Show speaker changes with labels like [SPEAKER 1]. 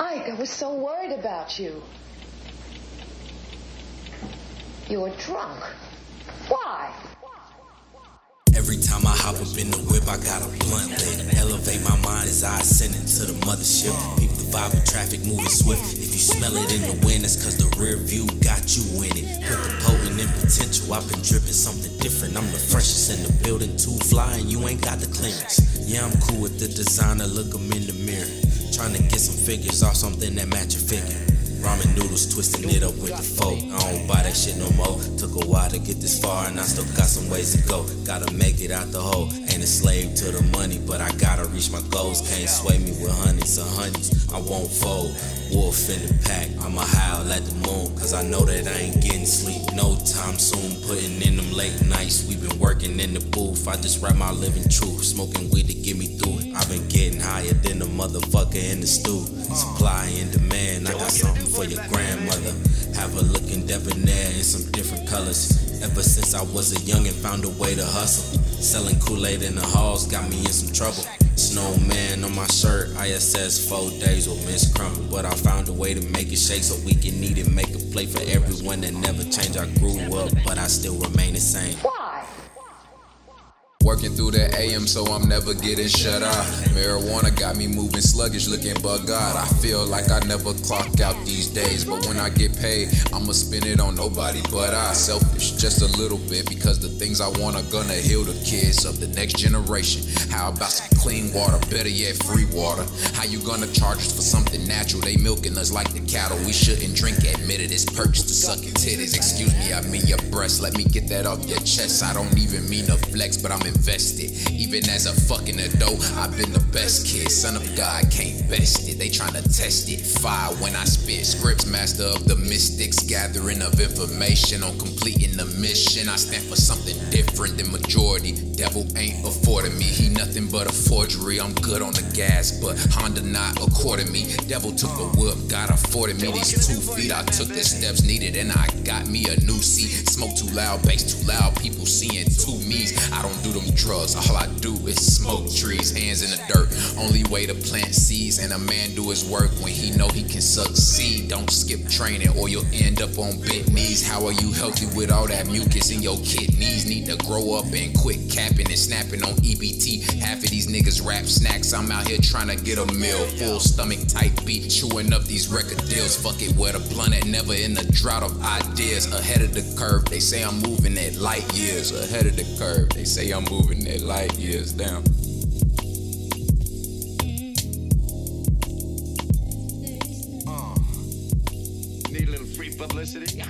[SPEAKER 1] Ike, I was so worried about you. You were drunk. Why?
[SPEAKER 2] Every time I hop up in the whip, I got a blunt lit. Elevate my mind as I ascend into the mothership. Keep the vibe of traffic moving swift. If you smell it in the wind, it's cause the rear view got you in it. Put the potent in potential, I've been dripping something different. I'm the freshest in the building, too fly, and you ain't got the clearance. Yeah, I'm cool with the designer, look 'em in the mirror. Trying to get some figures off something that match your figure. Ramen noodles, twisting it up with the fork. I don't buy that shit no more. Took a while to get this far, and I still got some ways to go. Gotta make it out the hole. Ain't a slave to the money, but I gotta reach my goals. Can't sway me with honeys or honeys. I won't fold. Wolf in the pack, I'ma howl at the moon, cause I know that I ain't getting sleep no time soon. Putting in them late nights, we been working in the booth. I just write my living truth, smoking weed to get me through it. I've been getting higher than a motherfucker in the stew. Supply and demand, I got something for your grandmother. Have her looking debonair in some different colors. Ever since I was a youngin', found a way to hustle. Selling Kool-Aid in the halls got me in some trouble. Snowman on my shirt, ISS four days with Miss Crumble. But I found a way to make it shake so we can eat it. Make a play for everyone that never changed. I grew up, but I still remain the same.
[SPEAKER 1] Why?
[SPEAKER 3] Working through the AM, so I'm never getting shut out. Marijuana got me moving sluggish, looking bug eyed. I feel like I never clock out these days, but when I get paid, I'ma spend it on nobody but I. Selfish, just a little bit, because the things I want are gonna heal the kids of the next generation. How about some clean water, better yet, free water? How you gonna charge us for something natural? They milking us like the cattle. We shouldn't drink, admit it. It's purchased to sucking titties. Excuse me, I mean your breasts. Let me get that off your chest. I don't even mean to flex, but I'm invested. Even as a fucking adult, I've been the best kid. Son of God, can't best it. They tryna test it. Fire when I spit. Scripts, master of the mystics. Gathering of information on completing the mission. I stand for something different than majority. Devil ain't affording me. He nothing but a forgery. I'm good on the gas, but Honda not according me. Devil took a whoop, God afforded me these two feet. I took the steps needed and I got me a new seat. Smoke too loud, bass too loud. People seeing two me's. I don't do them drugs. All I do is smoke trees, hands in the dirt. Only way to plant seeds and a man do his work when he know he can succeed. Don't skip training or you'll end up on bent knees. How are you healthy with all that mucus in your kidneys? Need to grow up and quit capping and snapping on EBT. Half of these niggas rap snacks. I'm out here trying to get a meal. Full stomach tight beat, chewing up these record deals. Fuck it, where the blunt and never in the drought of ideas. Ahead of the curve, they say I'm moving at light years. Ahead of the curve, they say I'm moving at light years. Down.
[SPEAKER 4] Uh, need a little free publicity?